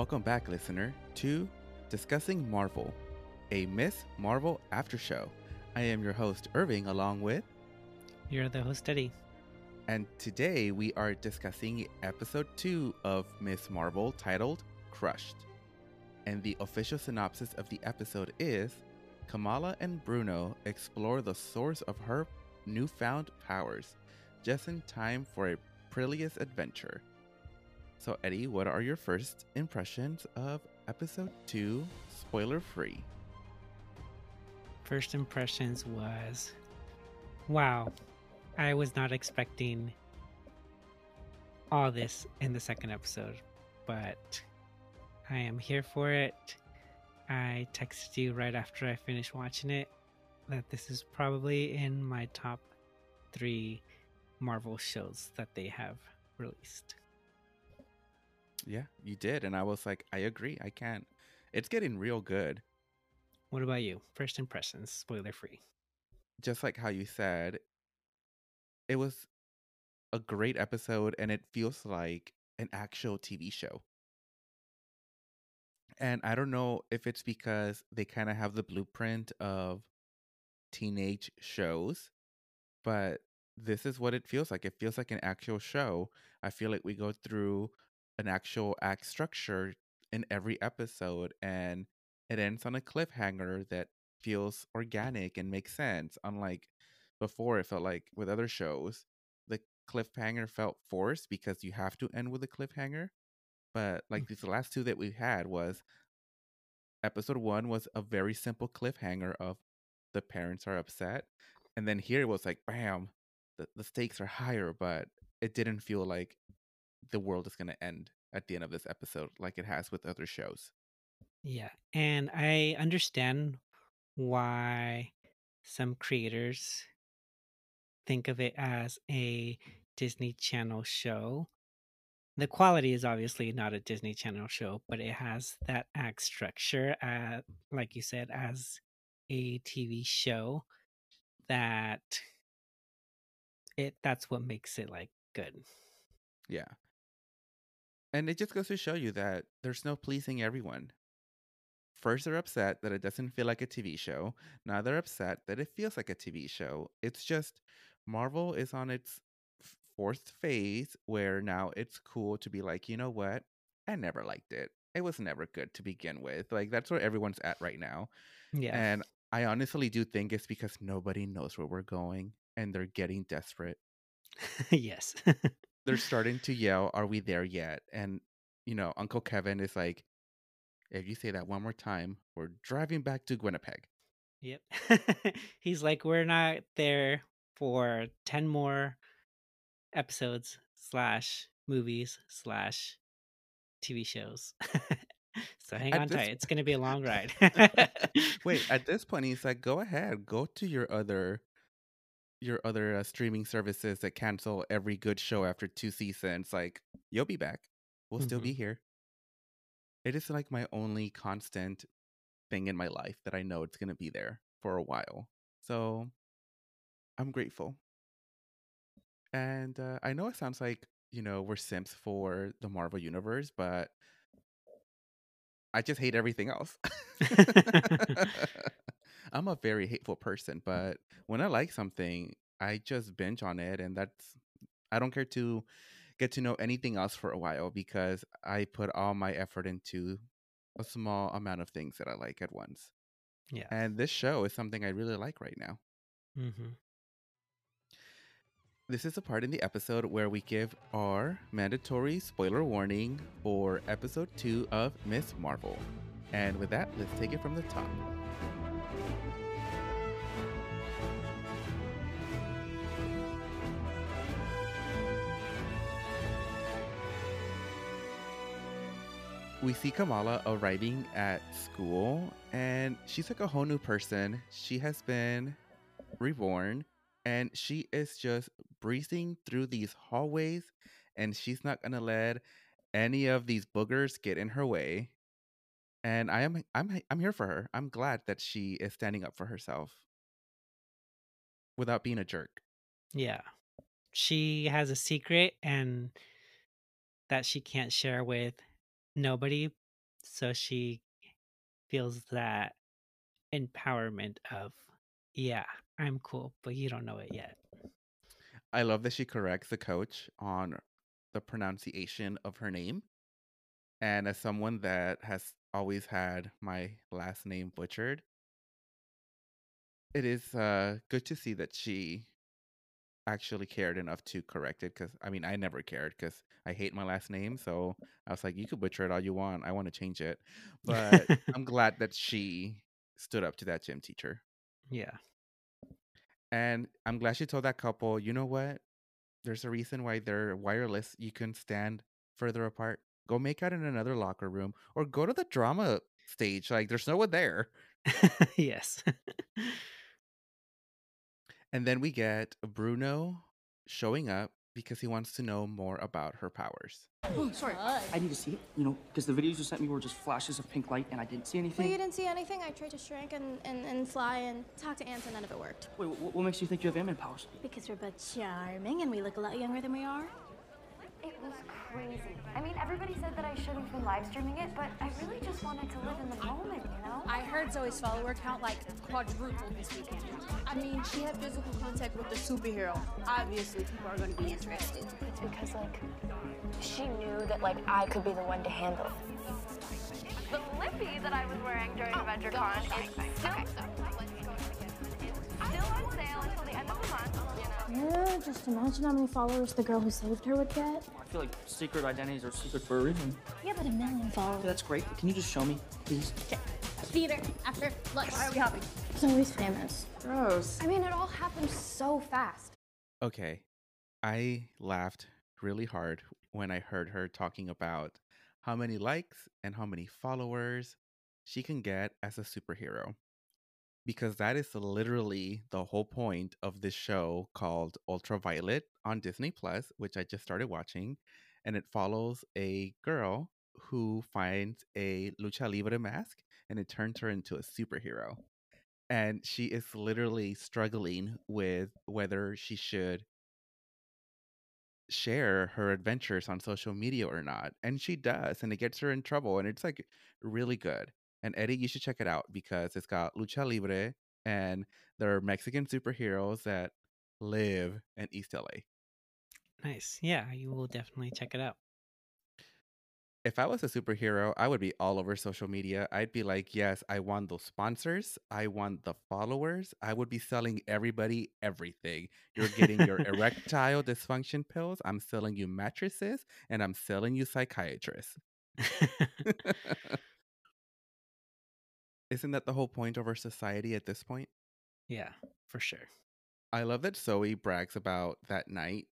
Welcome back, listener, to Discussing Marvel, a Miss Marvel after show. I am your host, Irving, along with, You're the host, Eddie. and today we are discussing episode two of Miss Marvel titled Crushed. And the official synopsis of the episode is Kamala and Bruno explore the source of her newfound powers, just in time for a perilous adventure. So, Eddie, what are your first impressions of episode two, spoiler free? First impressions was wow, I was not expecting all this in the second episode, but I am here for it. I texted you right after I finished watching it that this is probably in my top three Marvel shows that they have released. Yeah, you did. And I was like, I agree. I can't. It's getting real good. What about you? First impressions, spoiler free. Just like how you said, it was a great episode and it feels like an actual TV show. And I don't know if it's because they kind of have the blueprint of teenage shows, but this is what it feels like. It feels like an actual show. I feel like we go through an actual act structure in every episode and it ends on a cliffhanger that feels organic and makes sense. Unlike before, it felt like with other shows, the cliffhanger felt forced because you have to end with a cliffhanger. But like mm. these last two that we had was episode one was a very simple cliffhanger of the parents are upset. And then here it was like, bam, the, the stakes are higher, but it didn't feel like the world is going to end at the end of this episode like it has with other shows. Yeah. And I understand why some creators think of it as a Disney Channel show. The quality is obviously not a Disney Channel show, but it has that act structure, uh, like you said, as a TV show that it that's what makes it like good. Yeah. And it just goes to show you that there's no pleasing everyone. First, they're upset that it doesn't feel like a TV show. Now they're upset that it feels like a TV show. It's just Marvel is on its fourth phase where now it's cool to be like, you know what? I never liked it. It was never good to begin with. Like, that's where everyone's at right now. Yeah. And I honestly do think it's because nobody knows where we're going and they're getting desperate. yes. they're starting to yell, "Are we there yet?" And you know, Uncle Kevin is like, "If you say that one more time, we're driving back to Winnipeg." Yep. He's like, we're not there for 10 more episodes slash movies slash TV shows. so hang At on tight. It's going to be a long ride. Wait, at this point, he's like, "Go ahead, go to your other." Your other uh, streaming services that cancel every good show after two seasons, like you'll be back. We'll still be here. It is like my only constant thing in my life that I know it's going to be there for a while. So I'm grateful. And uh, I know it sounds like, you know, we're simps for the Marvel Universe, but I just hate everything else. I'm a very hateful person, but when I like something, I just binge on it. And that's, I don't care to get to know anything else for a while because I put all my effort into a small amount of things that I like at once. yeah. And this show is something I really like right now. hmm This is a part in the episode where we give our mandatory spoiler warning for episode two of Miss Marvel. And with that, let's take it from the top. we see Kamala arriving at school, and she's like a whole new person. She has been reborn, and she is just breezing through these hallways, and she's not gonna let any of these boogers get in her way. And I am I'm I'm here for her. I'm glad that she is standing up for herself without being a jerk. Yeah. She has a secret and that she can't share with nobody So she feels that empowerment of, yeah, I'm cool, but you don't know it yet. I love that she corrects the coach on the pronunciation of her name. And as someone that has always had my last name butchered, it is uh, good to see that she actually cared enough to correct it. Because I mean, I never cared because I hate my last name. So I was like, you could butcher it all you want. I want to change it. But I'm glad that she stood up to that gym teacher. yeah. And I'm glad she told that couple, you know what? There's a reason why they're wireless. You can stand further apart. Go make out in another locker room or go to the drama stage. Like there's no one there. yes. And then we get Bruno showing up because he wants to know more about her powers. Oh, sorry. I need to see it, you know, because the videos you sent me were just flashes of pink light and I didn't see anything. Well, anything. you didn't see anything. I tried to shrink and, and, and fly and talk to ants, and none of it worked. Wait, what, what makes you think you have Ant-Man powers? Because we're both charming and we look a lot younger than we are. It was crazy. I mean, everybody said that I shouldn't have been live streaming it, but I really just wanted to live in the moment, you know? I heard Zoe's follower count like quadrupled this weekend. I mean, she had physical contact with the superhero. Obviously, people are going to be interested. It's because, like, she knew that, like, I could be the one to handle it. The lippy that I was wearing during oh, AvengerCon is still, still Yeah, just imagine how many followers the girl who saved her would get. I feel like secret identities are secret for a reason. Yeah, but a million followers. That's great. Can you just show me, please? Theater after lunch. Why are we hopping? Zoe's famous. Gross. I mean, it all happened so fast. Okay. I laughed really hard when I heard her talking about how many likes and how many followers she can get as a superhero. Because that is literally the whole point of this show called Ultraviolet on Disney Plus, which I just started watching. And it follows a girl who finds a lucha libre mask and it turns her into a superhero. And she is literally struggling with whether she should share her adventures on social media or not. And she does, and it gets her in trouble. And it's like really good. And Eddie, you should check it out because it's got lucha libre and there are Mexican superheroes that live in East LA. Nice. Yeah, you will definitely check it out. If I was a superhero, I would be all over social media. I'd be like, yes, I want those sponsors. I want the followers. I would be selling everybody everything. You're getting your erectile dysfunction pills. I'm selling you mattresses and I'm selling you psychiatrists. Isn't that the whole point of our society at this point? yeah, for sure. I love that Zoe brags about that night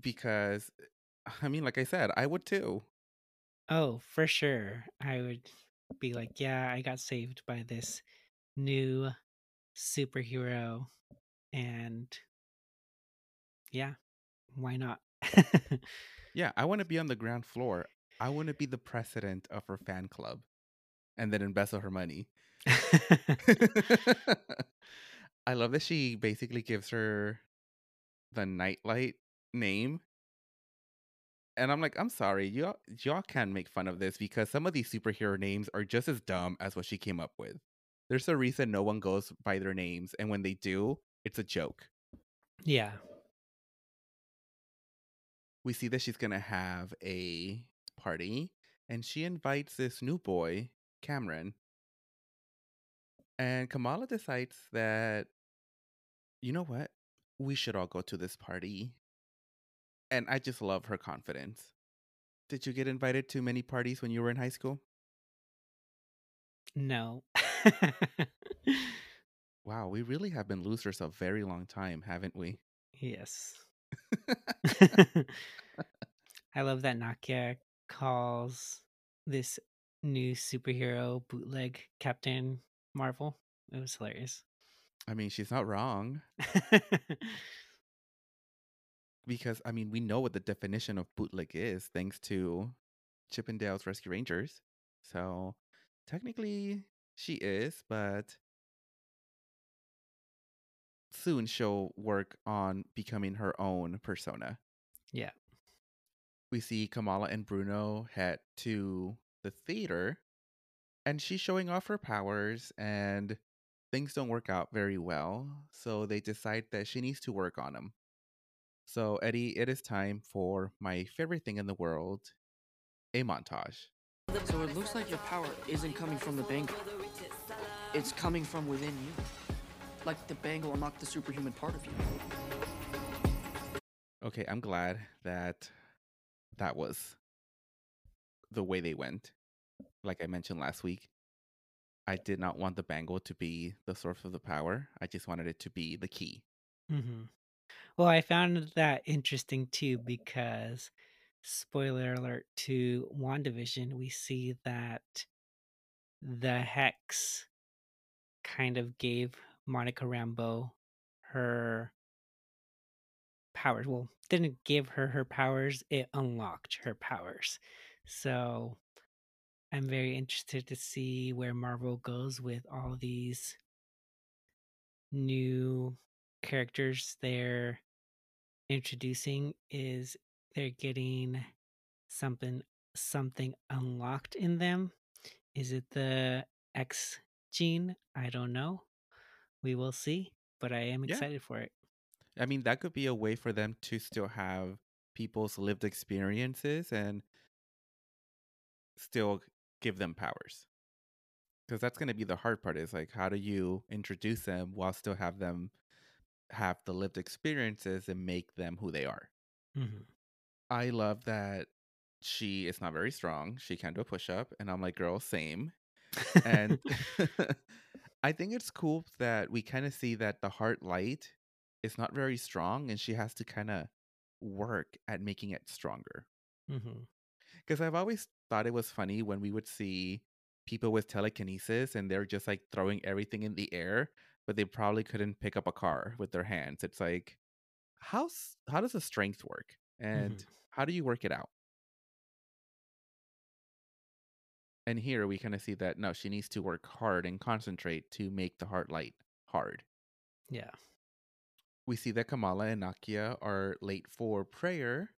because, I mean, like I said, I would too. Oh, for sure. I would be like, yeah, I got saved by this new superhero. And yeah, why not? Yeah, I want to be on the ground floor. I want to be the president of her fan club and then embezzle her money. I love that she basically gives her the nightlight name. And I'm like, I'm sorry, y'all, y'all can't make fun of this because some of these superhero names are just as dumb as what she came up with. There's a reason no one goes by their names, and when they do, it's a joke. yeah. We see that she's gonna have a party, and she invites this new boy, Cameron. And Kamala decides that, you know what? We should all go to this party. And I just love her confidence. Did you get invited to many parties when you were in high school? No. Wow, we really have been losers a very long time, haven't we? yes. I love that Nakia calls this new superhero bootleg Captain Marvel. It was hilarious. I mean, she's not wrong because, I mean, we know what the definition of bootleg is thanks to Chip 'n Dale's Rescue Rangers. So technically, she is, but soon she'll work on becoming her own persona. yeah. We see Kamala and Bruno head to the theater and she's showing off her powers and things don't work out very well. So they decide that she needs to work on them. So, Eddie, it is time for my favorite thing in the world a montage. So it looks like your power isn't coming from the bangle. It's coming from within you. Like the bangle unlocked the superhuman part of you. Okay, I'm glad that that was the way they went. Like I mentioned last week, I did not want the bangle to be the source of the power. I just wanted it to be the key. hmm Well, I found that interesting too because, spoiler alert to WandaVision, we see that the Hex kind of gave Monica Rambeau her powers. Well, didn't give her her powers, it unlocked her powers. So I'm very interested to see where Marvel goes with all these new characters they're introducing is they're getting something something unlocked in them. Is it the x gene? I don't know. We will see but i am Yeah. excited for it. I mean, that could be a way for them to still have people's lived experiences and still give them powers. Because that's going to be the hard part is like, how do you introduce them while still have them have the lived experiences and make them who they are? Mhm. I love that she is not very strong. She can't do a push up. And I'm like, girl, same. And I think it's cool that we kind of see that the hard light is not very strong and she has to kind of work at making it stronger. Mhm. Because I've always thought it was funny when we would see people with telekinesis and they're just like throwing everything in the air, but they probably couldn't pick up a car with their hands. It's like, how's how does the strength work? And Mhm. how do you work it out? And here we kind of see that no, she needs to work hard and concentrate to make the hard light hard. yeah we see that Kamala and Nakia are late for prayer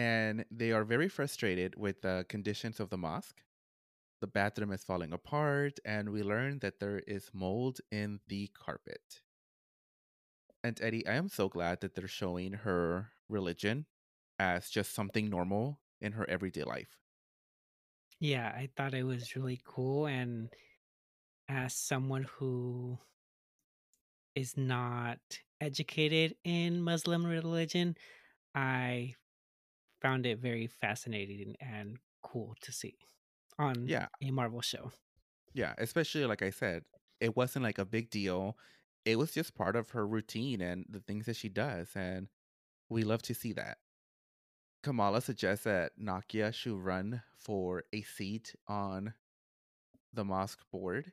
and they are very frustrated with the conditions of the mosque. The bathroom is falling apart, and we learn that there is mold in the carpet. And Eddie, I am so glad that they're showing her religion as just something normal in her everyday life. yeah i thought it was really cool and as someone who is not educated in muslim religion i found it very fascinating and cool to see on Yeah. a marvel show Yeah, especially like I said, it wasn't like a big deal. It was just part of her routine and the things that she does. And we love to see that. Kamala suggests that Nakia should run for a seat on the mosque board.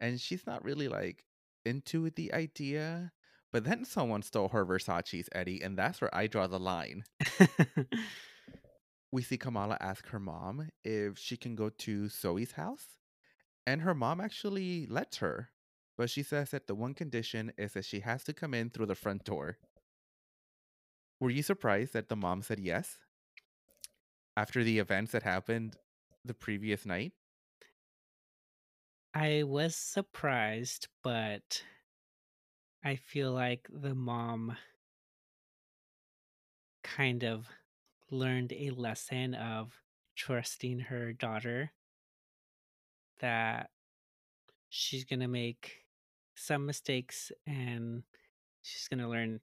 And she's not really like into the idea. But then someone stole her Versace's, Eddie, and that's where I draw the line. We see Kamala ask her mom if she can go to Zoe's house. And her mom actually lets her. But she says that the one condition is that she has to come in through the front door. Were you surprised that the mom said yes? After the events that happened the previous night? I was surprised, but I feel like the mom kind of learned a lesson of trusting her daughter that she's going to make some mistakes and she's going to learn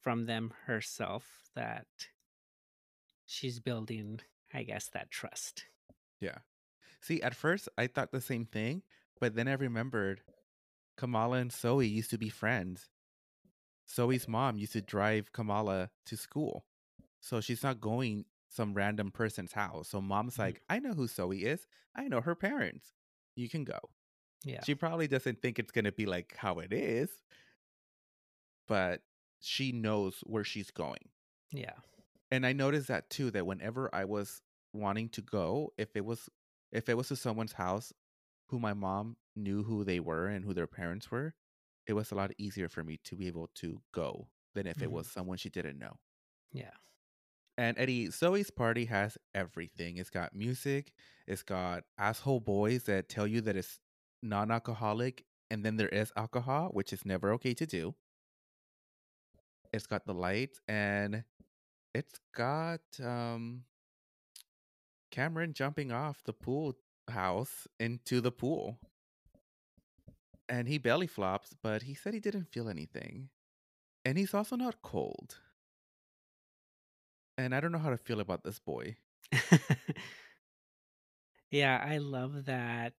from them herself that she's building, I guess, that trust. Yeah. See, at first I thought the same thing, but then I remembered Kamala and Zoe used to be friends. Zoe's mom used to drive Kamala to school. So she's not going some random person's house. So mom's Mhm. like, I know who Zoe is. I know her parents. You can go. Yeah. She probably doesn't think it's going to be like how it is, but she knows where she's going. Yeah. And I noticed that too that whenever I was wanting to go, if it was if it was to someone's house who my mom knew who they were and who their parents were, it was a lot easier for me to be able to go than if it Mhm. was someone she didn't know. Yeah. And Eddie, Zoe's party has everything. It's got music, it's got asshole boys that tell you that it's non alcoholic, and then there is alcohol, which is never okay to do. It's got the lights, and it's got um Cameron jumping off the pool house into the pool. And he belly flops, but he said he didn't feel anything. And he's also not cold. And I don't know how to feel about this boy. yeah, I love that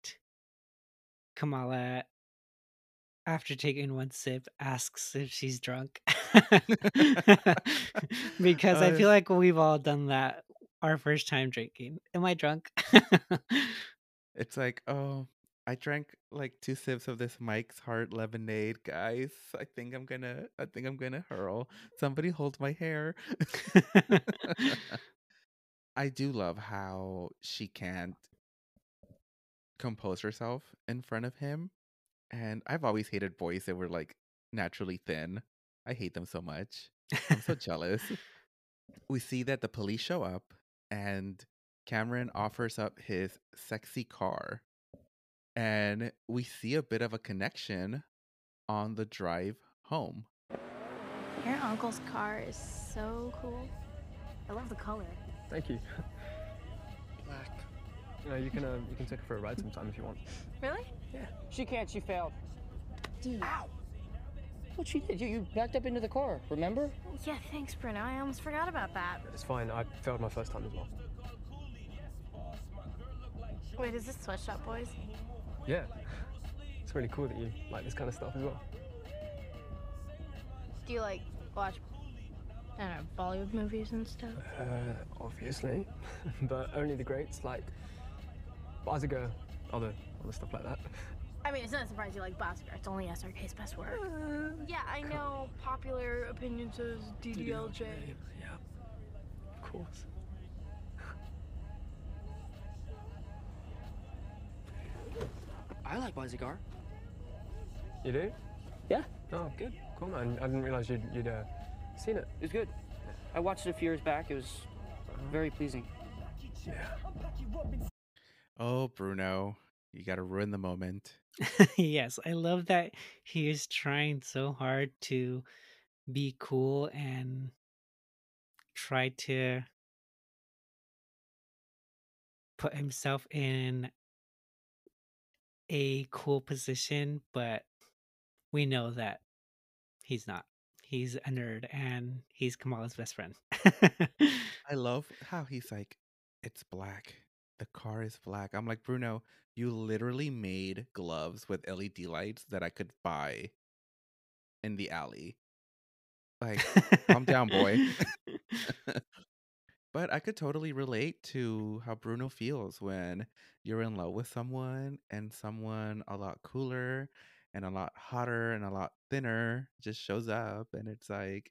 Kamala, after taking one sip, asks if she's drunk. because I Uh, feel like we've all done that our first time drinking. Am I drunk? it's like, oh, I drank like two sips of this Mike's Hard lemonade, guys. I think I'm gonna, I think I'm gonna hurl. Somebody hold my hair. I do love how she can't compose herself in front of him. And I've always hated boys that were like naturally thin. I hate them so much. I'm so jealous. We see that the police show up and Cameron offers up his sexy car. And we see a bit of a connection on the drive home. Your uncle's car is so cool. I love the color. Thank you. Black. You know, you can uh, you can take her for a ride sometime if you want. Really? Yeah. She can't. She failed. Dude. Ow! What she did? You, you backed up into the car. Remember? Yeah, thanks, Bruno. I almost forgot about that. It's fine. I failed my first time as well. Wait, is this Sweatshop Boys? Yeah. It's really cool that you like this kind of stuff as well. Do you like watch, I don't know, Bollywood movies and stuff? Uh, obviously, but only the greats like Baazigar, other other stuff like that. I mean, it's not a surprise you like Baazigar. It's only SRK's best work. yeah, I know. Popular opinion says DDLJ. Yeah, of course. I like Baazigar. You do? Yeah, Oh, good. Cool, man. I didn't realize you'd, you'd uh, seen it. it was good. I watched it a few years back. It was very pleasing. Yeah. Oh, Bruno, you got to ruin the moment. yes, I love that he is trying so hard to be cool and try to put himself in a cool position, but we know that he's not. He's a nerd and he's Kamala's best friend. I love how he's like, it's black. The car is black. I'm like, Bruno, you literally made gloves with LED lights that I could buy in the alley. Like, calm down, boy. but I could totally relate to how Bruno feels when you're in love with someone and someone a lot cooler and a lot hotter and a lot thinner just shows up and it's like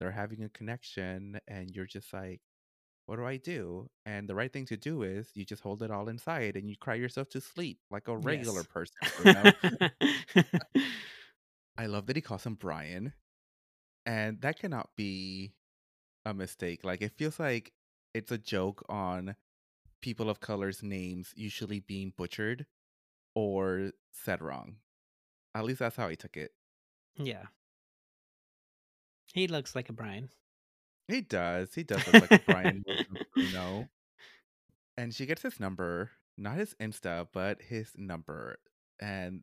they're having a connection and you're just like what do I do? And the right thing to do is you just hold it all inside and you cry yourself to sleep like a regular Yes. person. I love that he calls him Brian. And that cannot be a mistake. Like it feels like it's a joke on people of color's names usually being butchered or said wrong. At least that's how I took it. yeah. He looks like a Brian. He does. He does look like a Brian you know. And she gets his number, not his Insta, but his number. And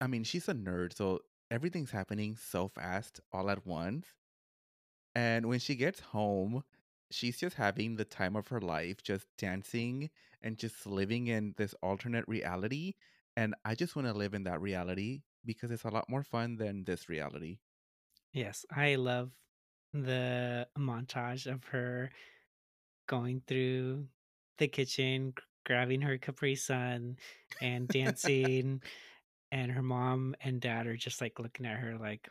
I mean, she's a nerd, so everything's happening so fast all at once. And when she gets home, she's just having the time of her life, just dancing and just living in this alternate reality. And I just want to live in that reality because it's a lot more fun than this reality. Yes, I love the montage of her going through the kitchen, grabbing her Capri Sun and dancing. and her mom and dad are just like looking at her like,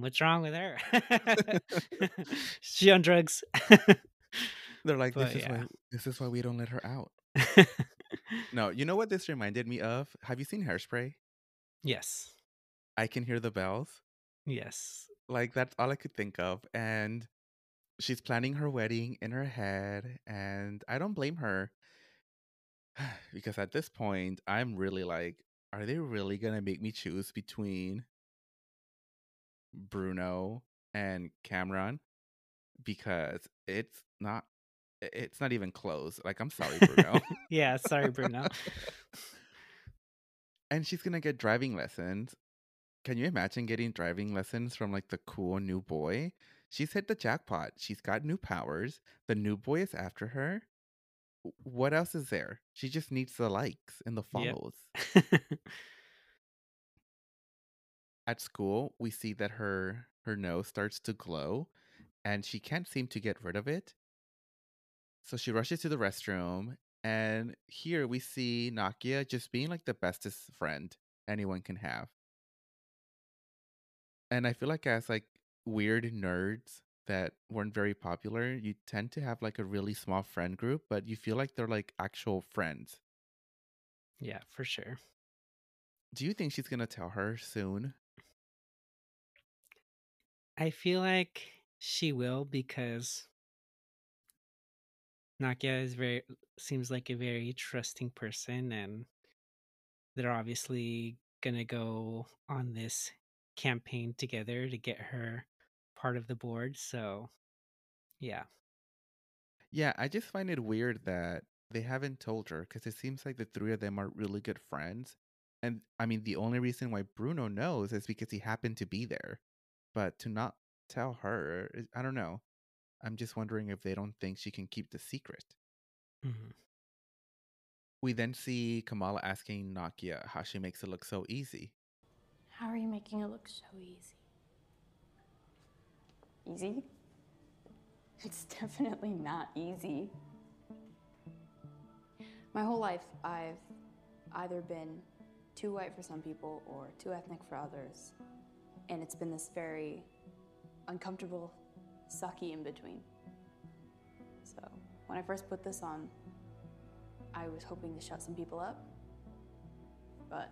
what's wrong with her? she on drugs. They're like, this But is yeah. why this is why we don't let her out. No, you know what this reminded me of? Have you seen Hairspray? yes. I can hear the bells. Yes. Like that's all I could think of. And she's planning her wedding in her head. And I don't blame her. because at this point, I'm really like, are they really gonna make me choose between Bruno and Cameron? Because it's not it's not even close. Like I'm sorry, Bruno. yeah, sorry, Bruno. and she's gonna get driving lessons. Can you imagine getting driving lessons from like the cool new boy? She's hit the jackpot. She's got new powers. The new boy is after her. What else is there? She just needs the likes and the follows. Yep. At school, we see that her her nose starts to glow and she can't seem to get rid of it. So she rushes to the restroom and here we see Nakia just being like the bestest friend anyone can have. And I feel like as like weird nerds that weren't very popular, you tend to have like a really small friend group, but you feel like they're like actual friends. Yeah, for sure. Do you think she's going to tell her soon? I feel like she will because Nakia is very seems like a very trusting person and they're obviously going to go on this campaign together to get her part of the board. So, yeah. Yeah, I just find it weird that they haven't told her because it seems like the three of them are really good friends. And I mean, the only reason why Bruno knows is because he happened to be there. But to not tell her, I don't know. I'm just wondering if they don't think she can keep the secret. Mm-hmm. We then see Kamala asking Nakia how she makes it look so easy. How are you making it look so easy? Easy? It's definitely not easy. My whole life, I've either been too white for some people or too ethnic for others. And it's been this very uncomfortable, sucky in between. So when I first put this on, I was hoping to shut some people up. But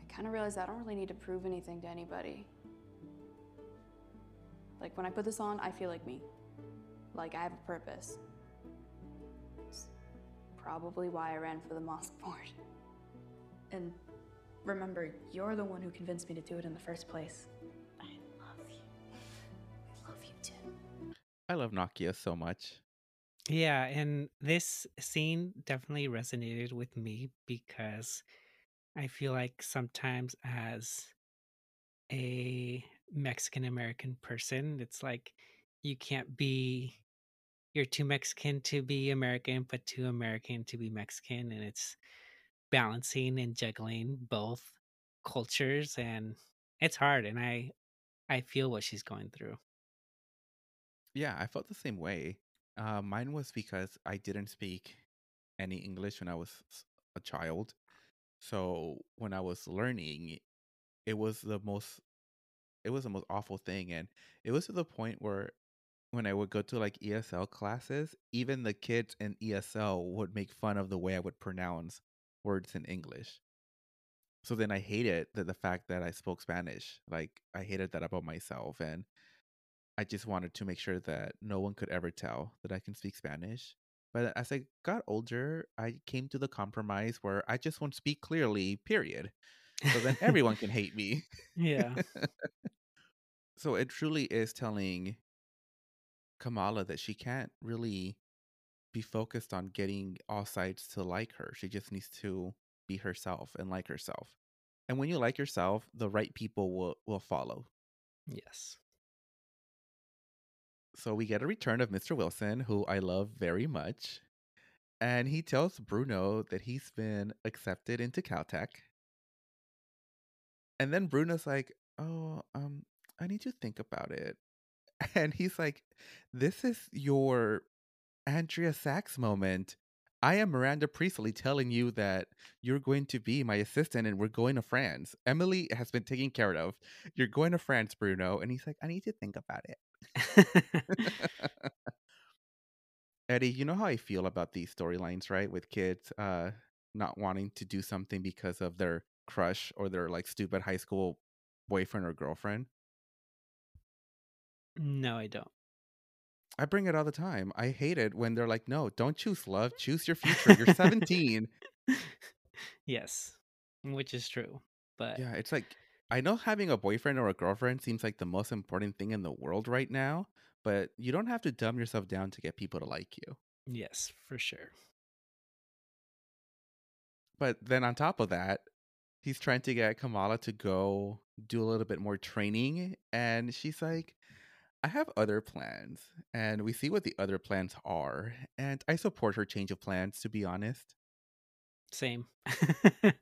I kind of realized I don't really need to prove anything to anybody. Like when I put this on, I feel like me. Like I have a purpose. It's probably why I ran for the mosque board. And remember, you're the one who convinced me to do it in the first place. I love you. I love you too. I love Nakia so much. Yeah, and this scene definitely resonated with me because I feel like sometimes as a Mexican American person, it's like you can't be you're too Mexican to be American, but too American to be Mexican, and it's balancing and juggling both cultures, and it's hard. And I, I feel what she's going through. Yeah, I felt the same way. Uh, mine was because I didn't speak any English when I was a child. So when I was learning, it was the most it was the most awful thing and it was to the point where when I would go to like ESL classes, even the kids in ESL would make fun of the way I would pronounce words in English. So then I hated the, the fact that I spoke Spanish. Like I hated that about myself and I just wanted to make sure that no one could ever tell that I can speak Spanish. But as I got older, I came to the compromise where I just won't speak clearly, period. So then everyone can hate me. Yeah. so it truly is telling Kamala that she can't really be focused on getting all sides to like her. She just needs to be herself and like herself. And when you like yourself, the right people will will follow. Yes. So we get a return of Mr. Wilson, who I love very much. And he tells Bruno that he's been accepted into Caltech. And then Bruno's like, "Oh, um, I need to think about it." And he's like, "This is your Andrea Sachs moment. I am Miranda Priestly telling you that you're going to be my assistant and we're going to France. Emily has been taken care of. You're going to France, Bruno." And he's like, "I need to think about it." Eddie, you know how I feel about these storylines, right? With kids uh not wanting to do something because of their crush or their like stupid high school boyfriend or girlfriend? No, I don't. I bring it all the time. I hate it when they're like, "No, don't choose love. Choose your future. You're 17." yes, which is true. But yeah, it's like I know having a boyfriend or a girlfriend seems like the most important thing in the world right now, but you don't have to dumb yourself down to get people to like you. yes, for sure. But then on top of that, he's trying to get Kamala to go do a little bit more training. And she's like, I have other plans. And we see what the other plans are. And I support her change of plans, to be honest. Same.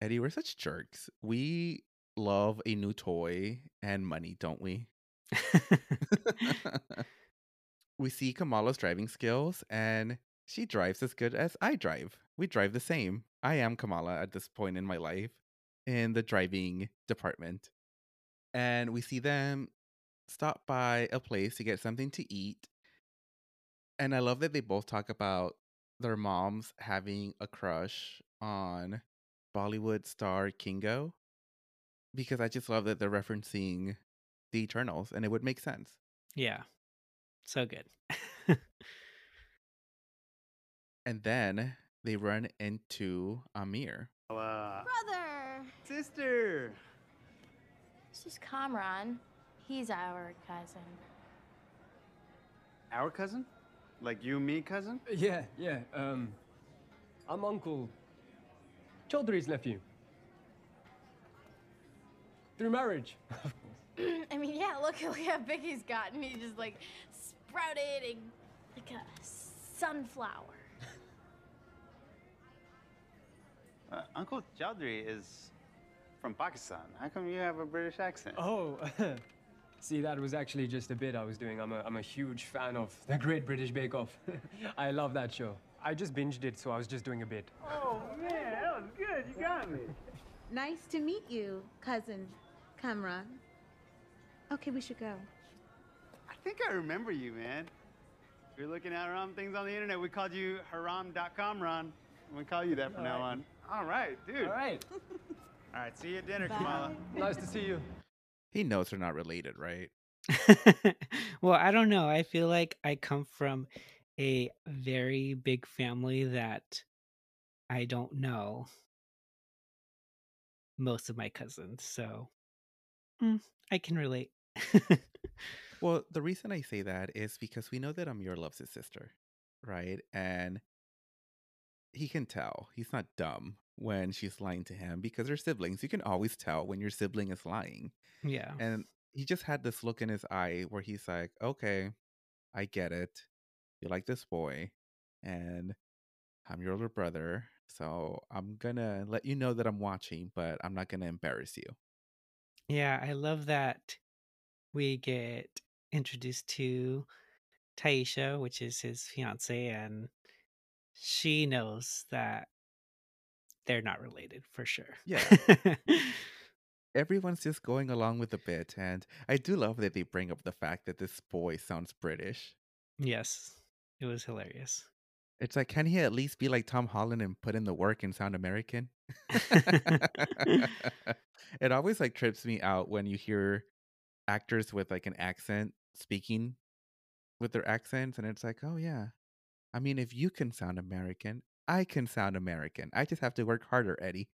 Eddie, we're such jerks. We love a new toy and money, don't we? we see Kamala's driving skills, and she drives as good as I drive. We drive the same. I am Kamala at this point in my life in the driving department. And we see them stop by a place to get something to eat. And I love that they both talk about their moms having a crush on Bollywood star Kingo because I just love that they're referencing the Eternals and it would make sense. yeah. So good. And then they run into Amir. Uh, Brother! sister. This is Kamran. He's our cousin. Our cousin? Like you, me, cousin? Yeah, yeah. Um, I'm Uncle Chaudhry's nephew. Through marriage. of course. I mean, yeah, look, look how big he's gotten. He just like sprouted and like a sunflower. Uh, Uncle Chaudhry is from Pakistan. How come you have a British accent? Oh, see, that was actually just a bit I was doing. I'm a, I'm a huge fan of The Great British Bake Off. I love that show. I just binged it, so I was just doing a bit. Oh man, that was good. You got me. Nice to meet you, cousin Kamran. Okay, we should go. I think I remember you, man. We were looking at haram things on the internet. We called you haram.com, Ron. We call you that from now on. All right, dude. All right. All right, see you at dinner, Bye. Kamala. nice to see you. He knows they're not related, right? well, I don't know. I feel like I come from a very big family that I don't know most of my cousins. So mm, I can relate. Well, the reason I say that is because we know that Amir loves his sister, right? And he can tell. He's not dumb when she's lying to him because they're siblings. You can always tell when your sibling is lying. yeah. And he just had this look in his eye where he's like, okay, I get it. You like this boy, and I'm your older brother. So I'm going to let you know that I'm watching, but I'm not going to embarrass you. Yeah, I love that we get introduced to Tyesha, which is his fiance, and she knows that they're not related for sure. Yeah. Everyone's just going along with the bit. And I do love that they bring up the fact that this boy sounds British. yes, it was hilarious. It's like, can he at least be like Tom Holland and put in the work and sound American? it always like trips me out when you hear actors with like an accent speaking with their accents, and it's like, oh yeah. I mean, if you can sound American, I can sound American. I just have to work harder, Eddie.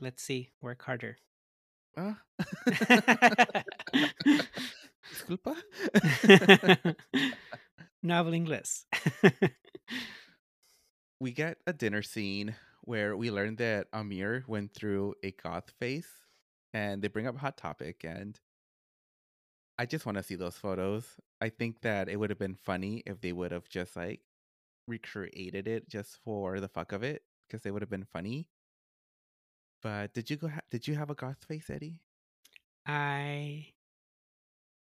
Let's see, work harder. Ah. Disculpa. Novel Ingles. we get a dinner scene where we learn that Amir went through a goth phase and they bring up Hot Topic and I just want to see those photos. I think that it would have been funny if they would have just like recreated it just for the fuck of it because they would have been funny. But did you go ha- did you have a goth face, Eddie? I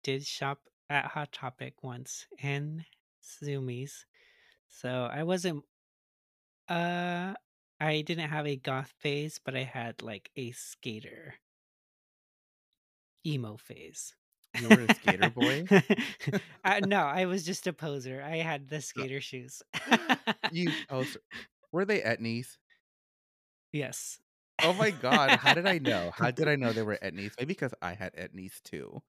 did shop at Hot Topic once in Zumiez. So I wasn't uh I didn't have a goth phase, but I had like a skater emo phase. You were a skater boy? I, uh, no, I was just a poser. I had the uh, skater shoes. Eh, you oh, so- were they etnies? yes. Oh my god, how did I know? How did I know they were etnies? Maybe because I had etnies too.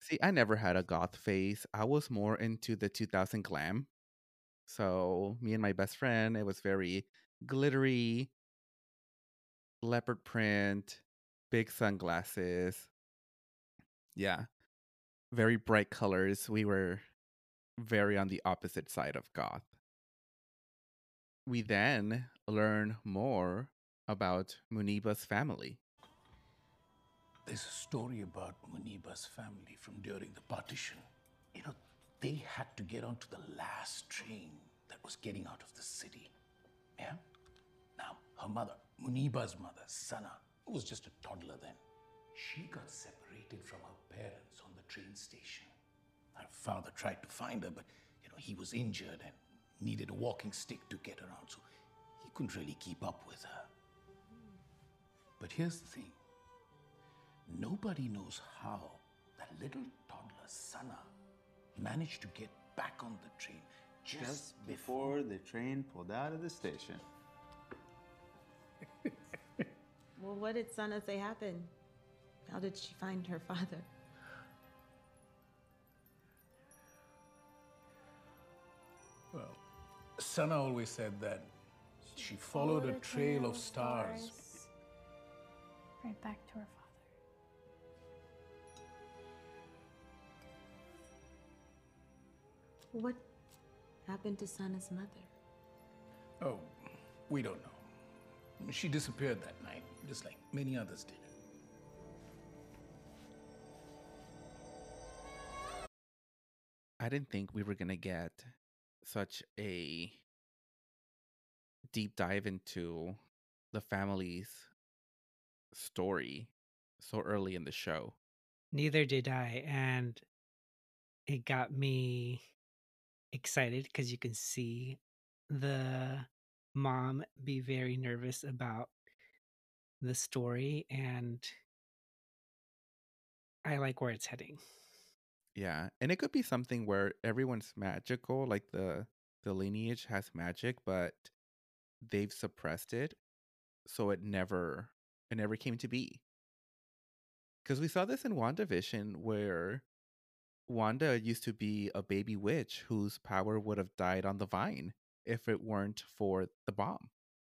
See, I never had a goth phase. I was more into the 2000 glam. So, me and my best friend, it was very glittery, leopard print, big sunglasses. Yeah. Very bright colors. We were very on the opposite side of goth. We then learn more about Muniba's family. There's a story about Muniba's family from during the partition. You know, they had to get onto the last train that was getting out of the city. Yeah? Now, her mother, Muniba's mother, Sana, who was just a toddler then, she got separated from her parents on the train station. Her father tried to find her, but you know, he was injured and needed a walking stick to get around, so he couldn't really keep up with her. But here's the thing nobody knows how that little toddler Sana managed to get back on the train just, Just before the train pulled out of the station. Well, what did Sana say happened? How did she find her father? Sana always said that she followed a trail of stars. Right back to her father. What happened to Sana's mother? Oh, we don't know. She disappeared that night, just like many others did. I didn't think we were going to get such a deep dive into the family's story so early in the show. Neither did I. And it got me excited because you can see the mom be very nervous about the story. And I like where it's heading. Yeah, and it could be something where everyone's magical, like the the lineage has magic, but they've suppressed it, so it never it never came to be. Because we saw this in WandaVision where Wanda used to be a baby witch whose power would have died on the vine if it weren't for the bomb,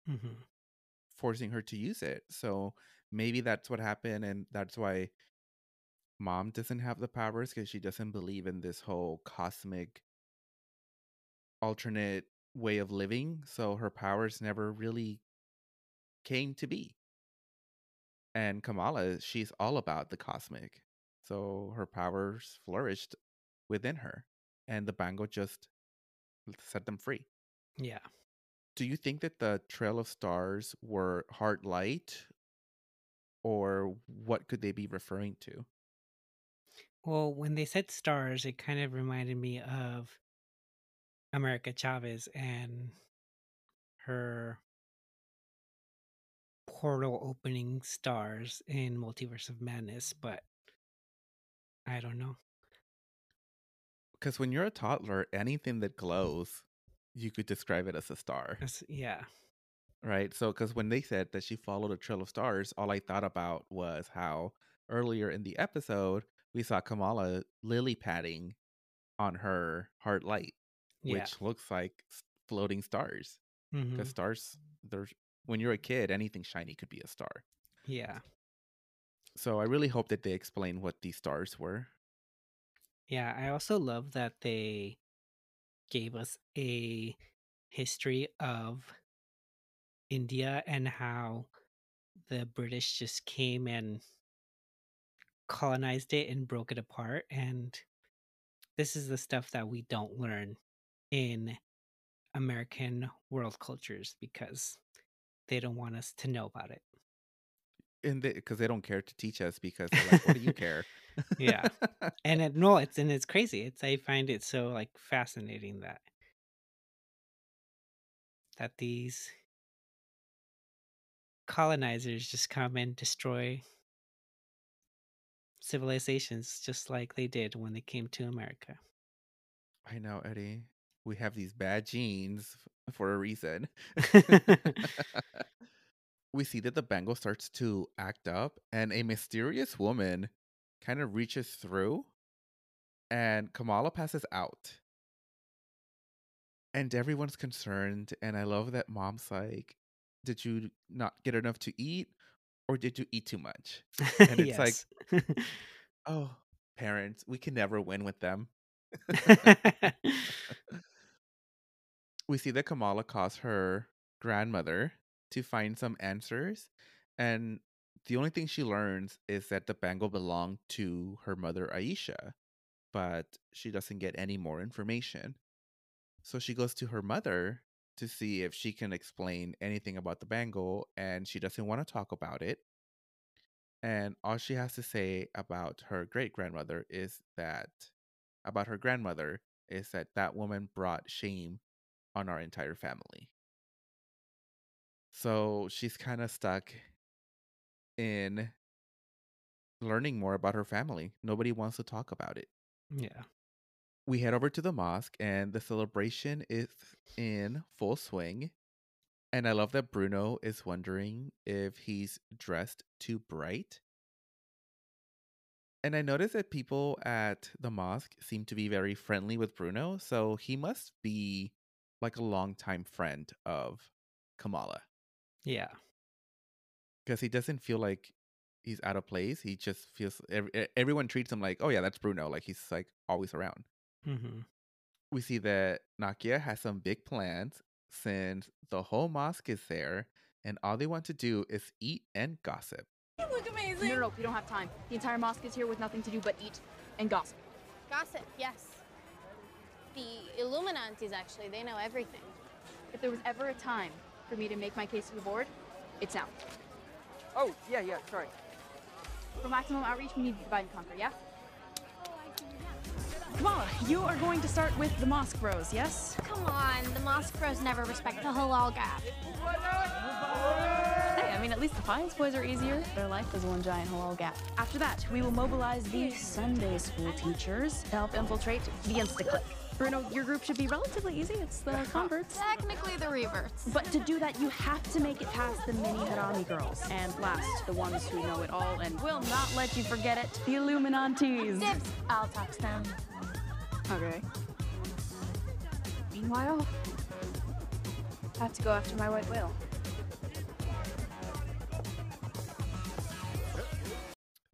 hmm forcing her to use it. So maybe that's what happened, and that's why mom doesn't have the powers because she doesn't believe in this whole cosmic alternate way of living. So her powers never really came to be. And Kamala, she's all about the cosmic. So her powers flourished within her. And the Bango just set them free. Yeah. Do you think that the Trail of Stars were hard light? Or what could they be referring to? Well, when they said stars, it kind of reminded me of America Chavez and her portal opening stars in Multiverse of Madness, but I don't know. Because when you're a toddler, anything that glows, you could describe it as a star. That's- yeah. Right. So, because when they said that she followed a trail of stars, all I thought about was how earlier in the episode we saw Kamala lily padding on her hard light, Yeah. which looks like floating stars. Because Mhm. stars, there's when you're a kid, anything shiny could be a star. Yeah. So I really hope that they explain what these stars were. Yeah. I also love that they gave us a history of India and how the British just came and colonized it and broke it apart. And this is the stuff that we don't learn in American world cultures because they don't want us to know about it. And because they, don't care to teach us because they're like, what do you care? Yeah. and it, no, it's and it's crazy. It's I find it so like fascinating that that these colonizers just come and destroy civilizations just like they did when they came to America. I know, Eddie. we have these bad genes for a reason. we see that the bangle starts to act up, and a mysterious woman kind of reaches through, and Kamala passes out. And everyone's concerned, and I love that mom's like, Did you not get enough to eat, or did you eat too much? And it's like. Oh, parents, we can never win with them. we see that Kamala calls her grandmother to find some answers, and the only thing she learns is that the bangle belonged to her mother Aisha, but she doesn't get any more information. So she goes to her mother to see if she can explain anything about the bangle, and she doesn't want to talk about it. And all she has to say about her great grandmother is that, about her grandmother, is that that woman brought shame on our entire family. So she's kind of stuck in learning more about her family. Nobody wants to talk about it. yeah. We head over to the mosque, and the celebration is in full swing. And I love that Bruno is wondering if he's dressed too bright. And I noticed that people at the mosque seem to be very friendly with Bruno, so he must be like a longtime friend of Kamala Yeah. because he doesn't feel like he's out of place. He just feels ev- everyone treats him like, oh yeah, that's Bruno. Like he's like always around. Hmm we see that Nakia has some big plans since the whole mosque is there and all they want to do is eat and gossip. You look amazing. No, no, no, we don't have time. The entire mosque is here with nothing to do but eat and gossip. Gossip, yes. The Illuminaunties, actually, they know everything. If there was ever a time for me to make my case to the board, it's now. Oh, yeah, yeah, sorry. For maximum outreach, we need to divide and conquer, yeah? Kamala, you are going to start with the Mosque Bros, yes? Come on, the mosque bros never respect the halal gap. Hey, I mean, at least the Defiance boys are easier. Their life is one giant halal gap. After that, we will mobilize the Sunday school teachers to help infiltrate the InstaClick. Bruno, your group should be relatively easy. It's the converts. Technically the reverts. But to do that, you have to make it past the mini Harami girls. And last, the ones who know it all and will not let you forget it, the Illuminaunties. Dibs. I'll talk to them. Okay. Meanwhile, I have to go after my white whale.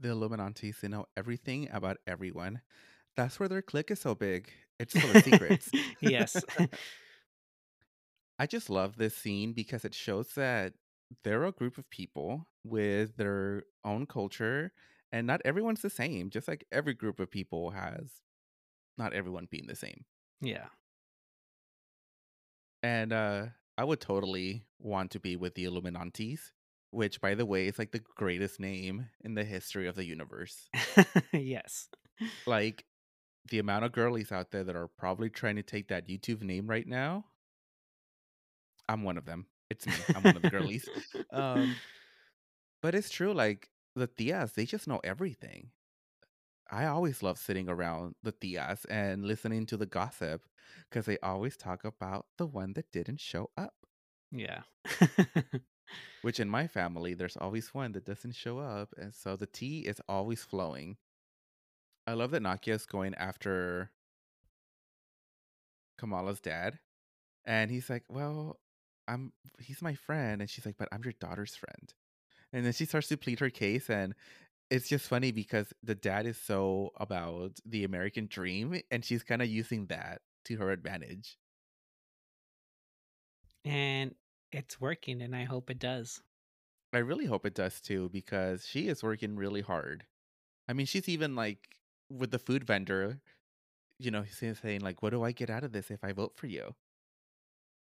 The Illuminati they know everything about everyone. That's where their clique is so big. It's full of secrets. Yes. I just love this scene because it shows that they're a group of people with their own culture and not everyone's the same. Just like every group of people has not everyone being the same. yeah. And uh I would totally want to be with the Illuminaunties, which by the way is like the greatest name in the history of the universe. yes. like the amount of girlies out there that are probably trying to take that YouTube name right now. I'm one of them. It's me. I'm one of the girlies. Um but it's true like the tias, they just know everything. I always love sitting around the tias and listening to the gossip because they always talk about the one that didn't show up. Yeah. Which in my family, there's always one that doesn't show up, and so the tea is always flowing. I love that Nakia is going after Kamala's dad, and he's like, "Well, I'm he's my friend," and she's like, "But I'm your daughter's friend," and then she starts to plead her case, and it's just funny because the dad is so about the American dream, and she's kind of using that to her advantage. and it's working, and I hope it does. I really hope it does too because she is working really hard. I mean, she's even like with the food vendor, you know, saying like, "What do I get out of this if I vote for you?"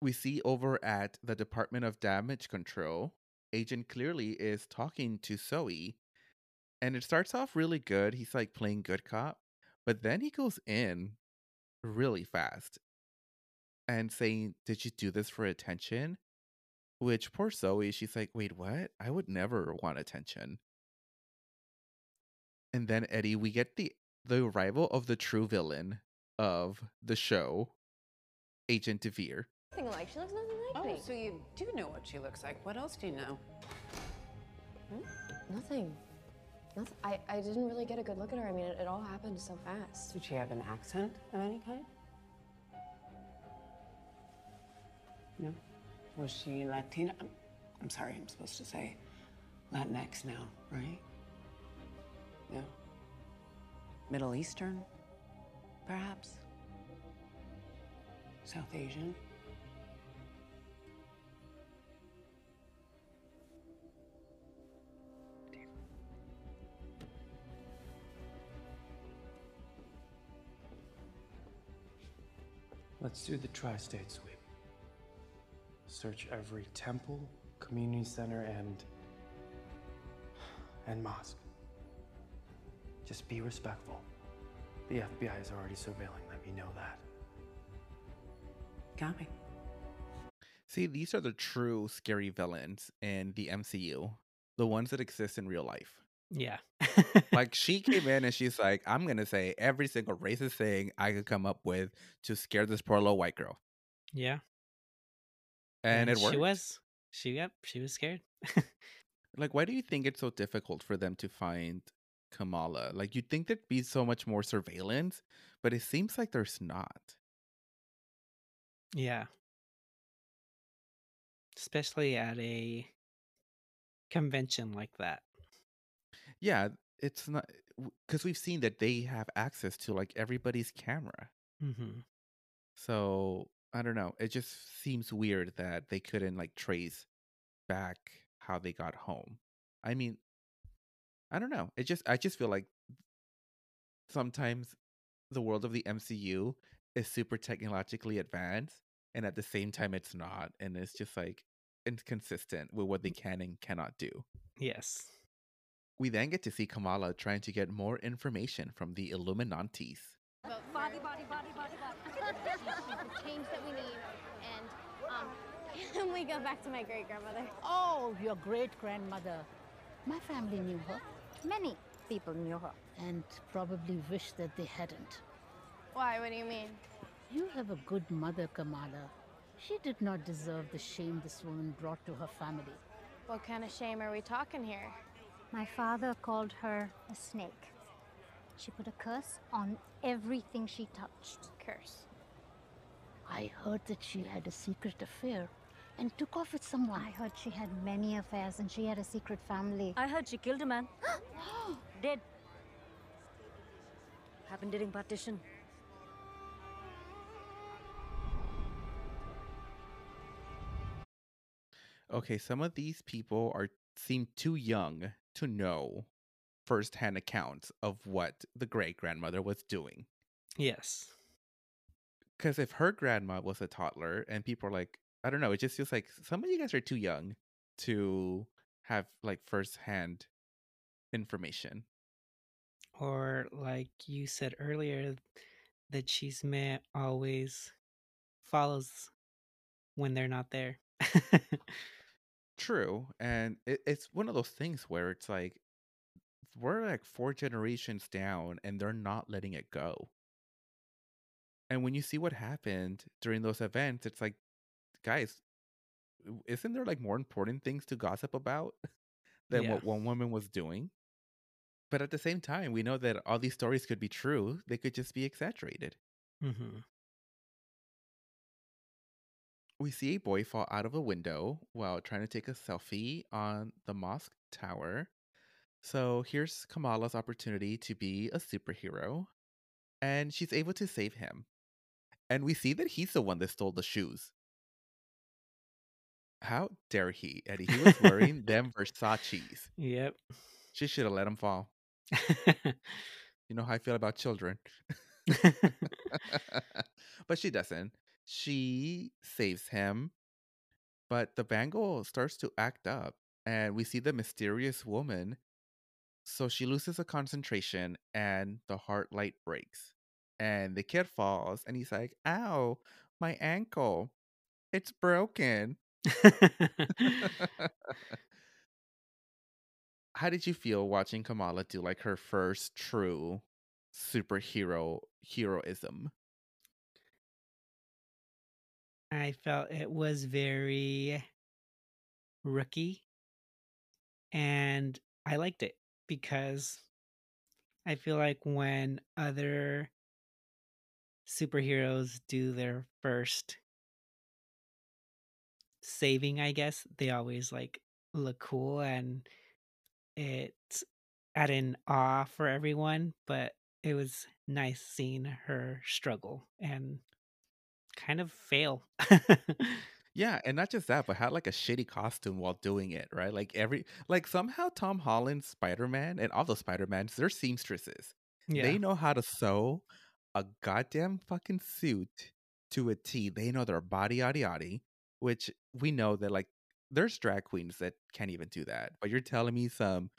We see over at the Department of Damage Control, Agent Cleary is talking to Zoe, and it starts off really good. He's like playing good cop, but then he goes in really fast and saying, "Did you do this for attention?" Which poor Zoe, she's like, wait, what? I would never want attention. And then Eddie, we get the the arrival of the true villain of the show. Agent Deever. Nothing like she looks nothing like Oh, me. so you do know what she looks like. What else do you know? Hmm? Nothing. Nothing. I, I didn't really get a good look at her. I mean, it, it all happened so fast. Did she have an accent of any kind? No. Was she Latina? I'm, I'm sorry, I'm supposed to say Latinx now, right? No. Middle Eastern, perhaps? South Asian? Let's do the tri state sweep. Search every temple, community center, and. and mosque. Just be respectful. The FBI is already surveilling them, you know that. Got me. See, these are the true scary villains in the MCU, the ones that exist in real life. Yeah. like she came in and she's like, I'm gonna say every single racist thing I could come up with to scare this poor little white girl. Yeah. And, it worked. She was. She yep, she was scared. Like, why do you think it's so difficult for them to find Kamala? Like, you'd think there'd be so much more surveillance, but it seems like there's not. Yeah. Especially at a convention like that. Yeah, it's not because we've seen that they have access to like everybody's camera. Mm-hmm. So I don't know. It just seems weird that they couldn't like trace back how they got home. I mean, I don't know. It just I just feel like sometimes the world of the MCU is super technologically advanced and at the same time it's not and it's just like inconsistent with what they can and cannot do. Yes. We then get to see Kamala trying to get more information from the Illuminaunties. Body, body, body, body, body. the change that we need, and um, can we go back to my great grandmother? Oh, your great grandmother. My family knew her. Many people knew her. And probably wish that they hadn't. Why? What do you mean? You have a good mother, Kamala. She did not deserve the shame this woman brought to her family. What kind of shame are we talking here? My father called her a snake. She put a curse on everything she touched. Curse. I heard that she had a secret affair and took off with someone. I heard she had many affairs and she had a secret family. I heard she killed a man. Dead. Happened during partition. Okay, some of these people are seem too young to know firsthand accounts of what the great grandmother was doing. Yes. Because if her grandma was a toddler and people are like, I don't know, it just feels like some of you guys are too young to have like firsthand information. Or like you said earlier, the chisme always follows when they're not there. True. And it, it's one of those things where it's like, we're like four generations down and they're not letting it go. And when you see what happened during those events, it's like, guys, isn't there like more important things to gossip about than Yeah. what one woman was doing? But at the same time, we know that all these stories could be true. They could just be exaggerated. mm-hmm. We see a boy fall out of a window while trying to take a selfie on the mosque tower. So here's Kamala's opportunity to be a superhero, and she's able to save him. And we see that he's the one that stole the shoes. How dare he, Eddie? He was wearing them Versace's. Yep. She should have let him fall. You know how I feel about children. but she doesn't. She saves him, but the bangle starts to act up, and we see the mysterious woman. So she loses a concentration, and the hard light breaks. And the kid falls, and he's like, Ow, my ankle. It's broken. How did you feel watching Kamala do like her first true superhero heroism? I felt it was very rookie and I liked it because I feel like when other superheroes do their first saving, I guess, they always like look cool and it's at an awe for everyone, but it was nice seeing her struggle and kind of fail. Yeah, and not just that, but had like a shitty costume while doing it, right? Like every like somehow Tom Holland's Spider-Man and all the Spider-Mans, they're seamstresses. Yeah. They know how to sew a goddamn fucking suit to a T. They know their body yada yada, which we know that like there's drag queens that can't even do that. But you're telling me some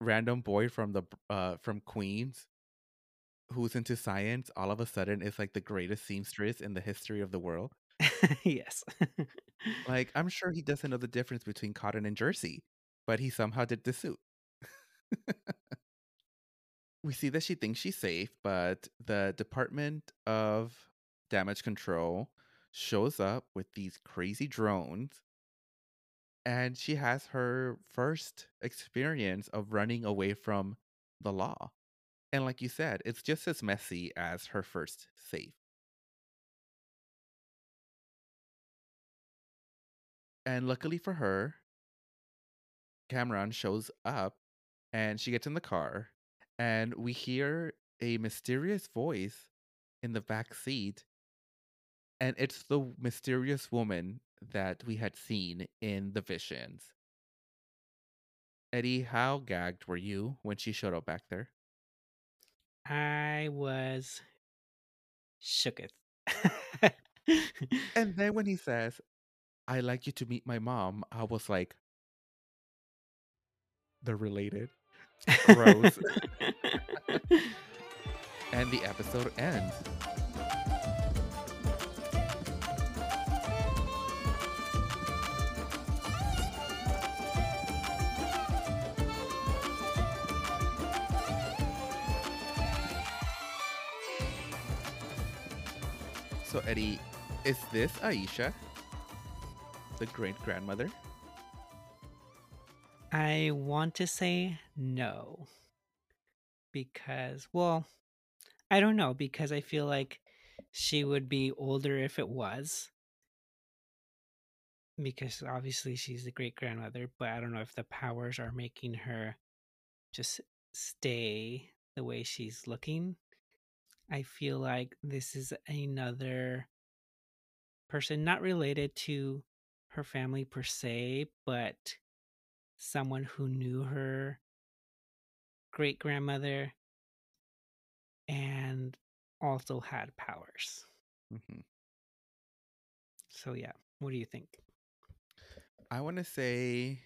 random boy from the uh from Queens who's into science all of a sudden is like the greatest seamstress in the history of the world. yes. Like, I'm sure he doesn't know the difference between cotton and jersey, but he somehow did the suit. we see that she thinks she's safe, but the Department of Damage Control shows up with these crazy drones. And she has her first experience of running away from the law. And like you said, it's just as messy as her first save. And luckily for her, Cameron shows up and she gets in the car and we hear a mysterious voice in the back seat and it's the mysterious woman that we had seen in the visions. Eddie, how gagged were you when she showed up back there? I was shooketh. And then when he says, I like you to meet my mom, I was like, they're related. Gross. and the episode ends. So, Eddie, is this Aisha, the great grandmother? I want to say no. Because, well, I don't know, because I feel like she would be older if it was. Because obviously she's the great grandmother, but I don't know if the powers are making her just stay the way she's looking. I feel like this is another person not related to her family per se, but someone who knew her great grandmother and also had powers. hmm So, yeah, what do you think? I want to say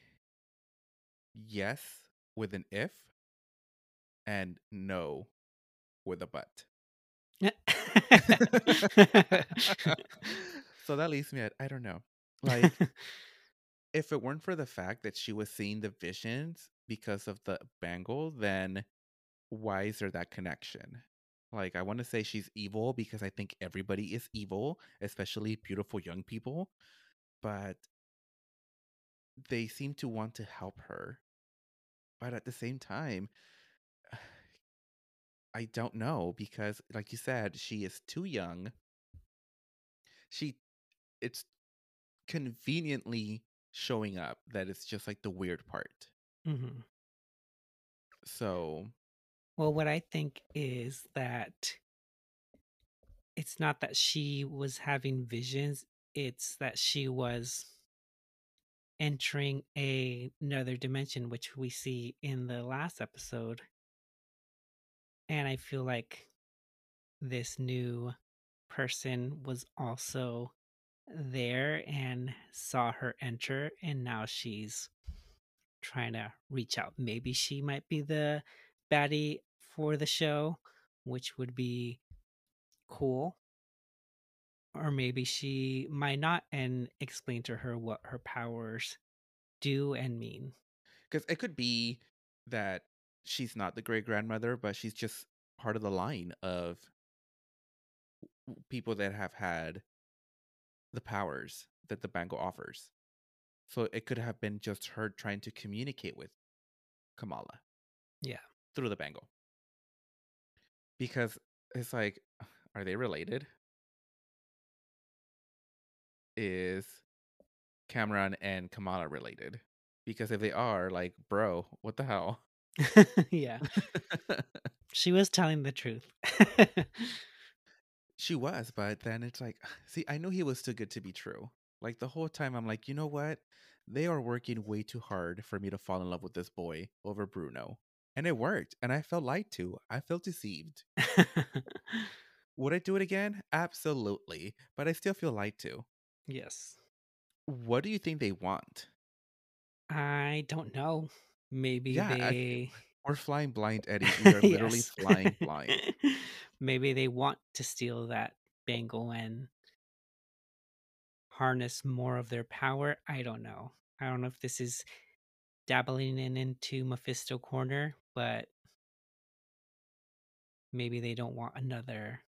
yes with an if and no with a but. so that leaves me at I don't know. Like if it weren't for the fact that she was seeing the visions because of the bangle, then why is there that connection? Like I want to say she's evil because I think everybody is evil, especially beautiful young people, but they seem to want to help her. But at the same time, I don't know because like you said, she is too young. She it's conveniently showing up that it's just like the weird part. hmm So, Well, what I think is that it's not that she was having visions, it's that she was entering a, another dimension, which we see in the last episode. And I feel like this new person was also there and saw her enter, and now she's trying to reach out. Maybe she might be the baddie for the show, which would be cool. Or maybe she might not and explain to her what her powers do and mean. because it could be that she's not the great grandmother, but she's just part of the line of people that have had the powers that the bangle offers. So it could have been just her trying to communicate with Kamala Yeah. through the bangle. Because it's like, are they related? Is Cameron and Kamala related? Because if they are, like, bro, what the hell? yeah. She was telling the truth. She was, but then it's like, see, I knew he was too good to be true. Like the whole time, I'm like, you know what? They are working way too hard for me to fall in love with this boy over Bruno. And it worked. And I felt lied to. I felt deceived. Would I do it again? Absolutely. But I still feel lied to. yes. What do you think they want? I don't know. Maybe Yeah, I- they We're flying blind, Eddie. We are literally Yes. flying blind. Maybe they want to steal that bangle and harness more of their power. I don't know. I don't know if this is dabbling in into Mephisto corner, but maybe they don't want another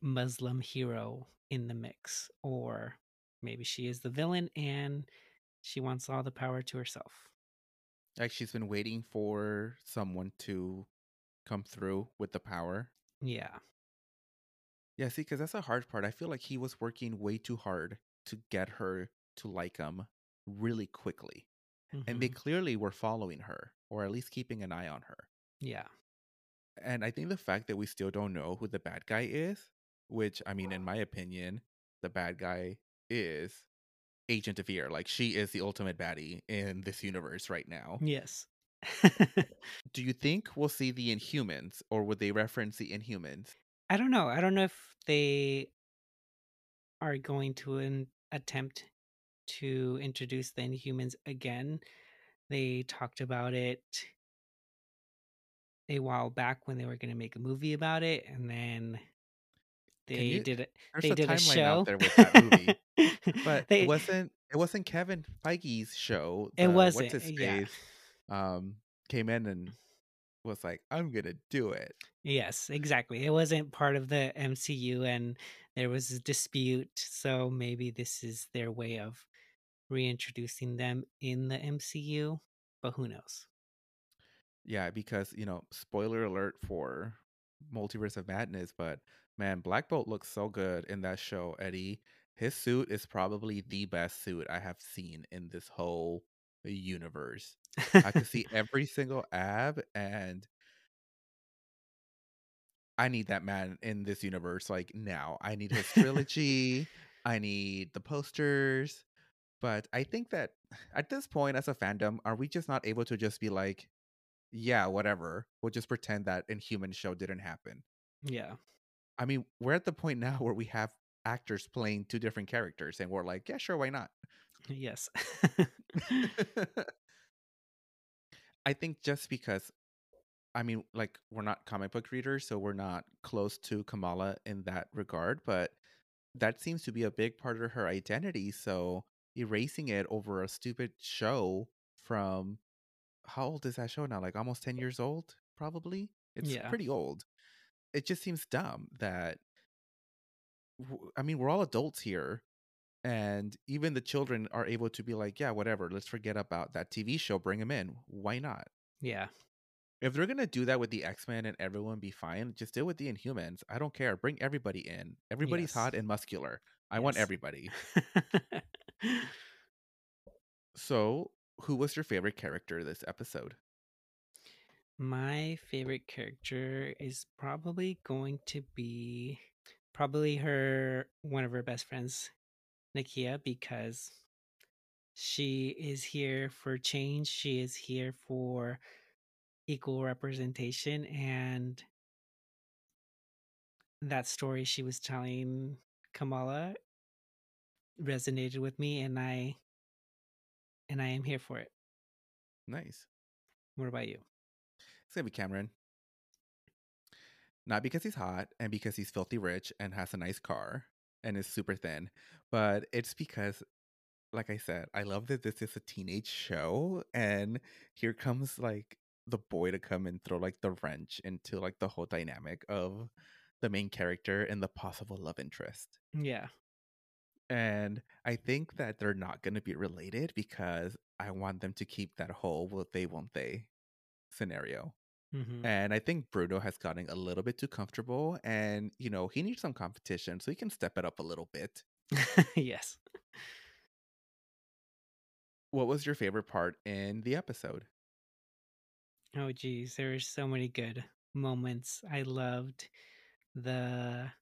Muslim hero in the mix or maybe she is the villain and she wants all the power to herself. Like she's been waiting for someone to come through with the power. Yeah. Yeah, see, because that's a hard part. I feel like he was working way too hard to get her to like him really quickly. And they Mhm. clearly were following her, or at least keeping an eye on her. Yeah. And I think the fact that we still don't know who the bad guy is, which, I mean, in my opinion, the bad guy is Agent Deever. Like, she is the ultimate baddie in this universe right now. Yes. Do you think we'll see the Inhumans, or would they reference the Inhumans? I don't know. I don't know if they are going to attempt to introduce the Inhumans again. They talked about it a while back when they were going to make a movie about it, and then they you- did it. There's They a did a timeline show. out there with that movie. but They- it wasn't it wasn't Kevin Feige's show. It the- wasn't, What's his yeah. Um, came in and was like, "I'm gonna do it." Yes, exactly. It wasn't part of the MCU and there was a dispute, so maybe this is their way of reintroducing them in the MCU, but who knows? Yeah, because you know, spoiler alert for Multiverse of Madness, but man, Black Bolt looks so good in that show, Eddie. His suit is probably the best suit I have seen in this whole universe. I could see every single ab and I need that man in this universe like now. I need his trilogy. I need the posters. But I think that at this point as a fandom, are we just not able to just be like, yeah, whatever. We'll just pretend that Inhuman show didn't happen. Yeah. I mean, we're at the point now where we have actors playing two different characters and we're like, yeah, sure, why not? Yes. I think just because, I mean, like we're not comic book readers, so we're not close to Kamala in that regard, but that seems to be a big part of her identity. So erasing it over a stupid show from how old is that show now? Like almost 10 years old, probably? It's Yeah. pretty old. It just seems dumb that, I mean, we're all adults here. And even the children are able to be like, yeah, whatever, let's forget about that TV show, bring them in. Why not? yeah. If they're gonna do that with the X Men and everyone be fine, just do it with the Inhumans. I don't care. Bring everybody in. Everybody's Yes. hot and muscular. I want everybody. So, who was your favorite character this episode? My favorite character is probably going to be probably her one of her best friends, Nakia, because she is here for change. She is here for equal representation and that story she was telling Kamala resonated with me and I and I am here for it. Nice. What about you? It's gonna be Cameron. Not because he's hot and because he's filthy rich and has a nice car and is super thin, but it's because, like I said, I love that this is a teenage show and here comes like the boy to come and throw like the wrench into like the whole dynamic of the main character and the possible love interest. Yeah. And I think that they're not going to be related because I want them to keep that whole will they, won't they scenario. Mhm. And I think Bruno has gotten a little bit too comfortable and, you know, he needs some competition so he can step it up a little bit. yes. What was your favorite part in the episode? Oh geez, there were so many good moments. I loved the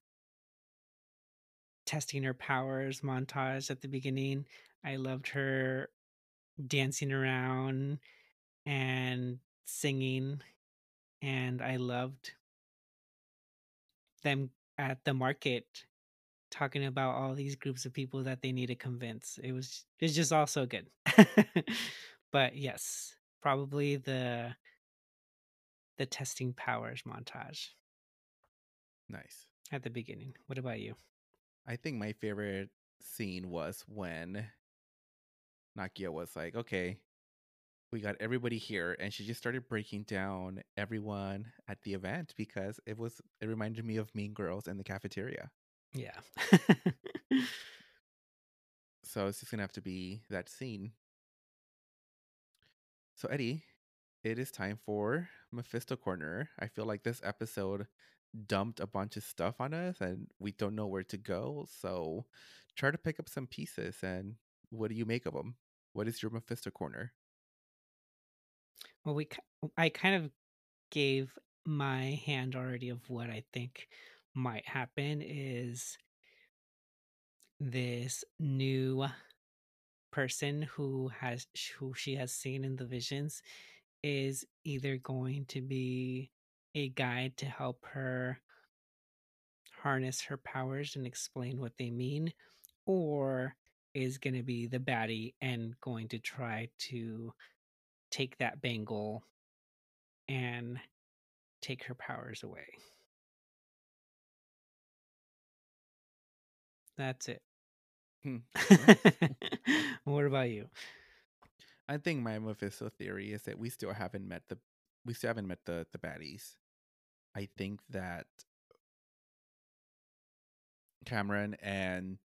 testing her powers montage at the beginning. I loved her dancing around and singing and I loved them at the market talking about all these groups of people that they need to convince. It was it's just all so good. but yes, probably the the testing powers montage Nice. at the beginning. What about you? I think my favorite scene was when Nakia was like, okay, we got everybody here. And she just started breaking down everyone at the event because it was, it reminded me of Mean Girls in the cafeteria. Yeah. So it's just going to have to be that scene. So, Eddie, it is time for Mephisto Corner. I feel like this episode dumped a bunch of stuff on us and we don't know where to go. So, try to pick up some pieces and what do you make of them? What is your Mephisto Corner? Well, we I kind of gave my hand already of what I think might happen is this new person who has who she has seen in the visions is either going to be a guide to help her harness her powers and explain what they mean or is going to be the baddie and going to try to take that bangle and take her powers away. That's it. Hmm. what about you? I think my Mephisto theory is that we still haven't met the we still haven't met the the baddies. I think that Cameron and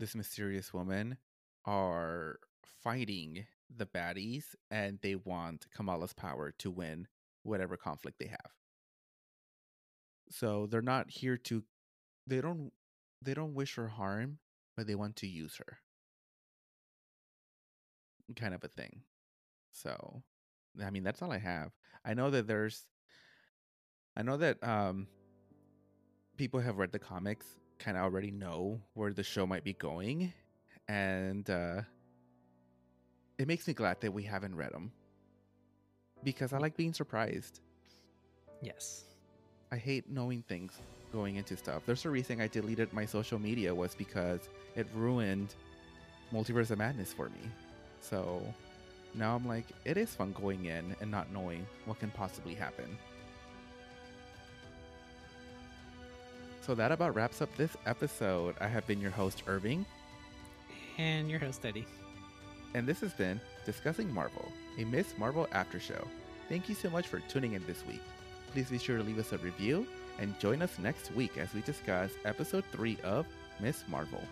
this mysterious woman are fighting the baddies and they want Kamala's power to win whatever conflict they have. So they're not here to they don't they don't wish her harm, but they want to use her. Kind of a thing. So I mean that's all I have. I know that there's I know that um people have read the comics kind of already know where the show might be going and uh it makes me glad that we haven't read them because I like being surprised. Yes. I hate knowing things going into stuff. There's a reason I deleted my social media was because it ruined Multiverse of Madness for me. So now I'm like, it is fun going in and not knowing what can possibly happen. So that about wraps up this episode. I have been your host, Irving. And your host, Eddie. And this has been Discussing Marvel, a Miss Marvel after show. Thank you so much for tuning in this week. Please be sure to leave us a review and join us next week as we discuss episode 3 of Miss Marvel.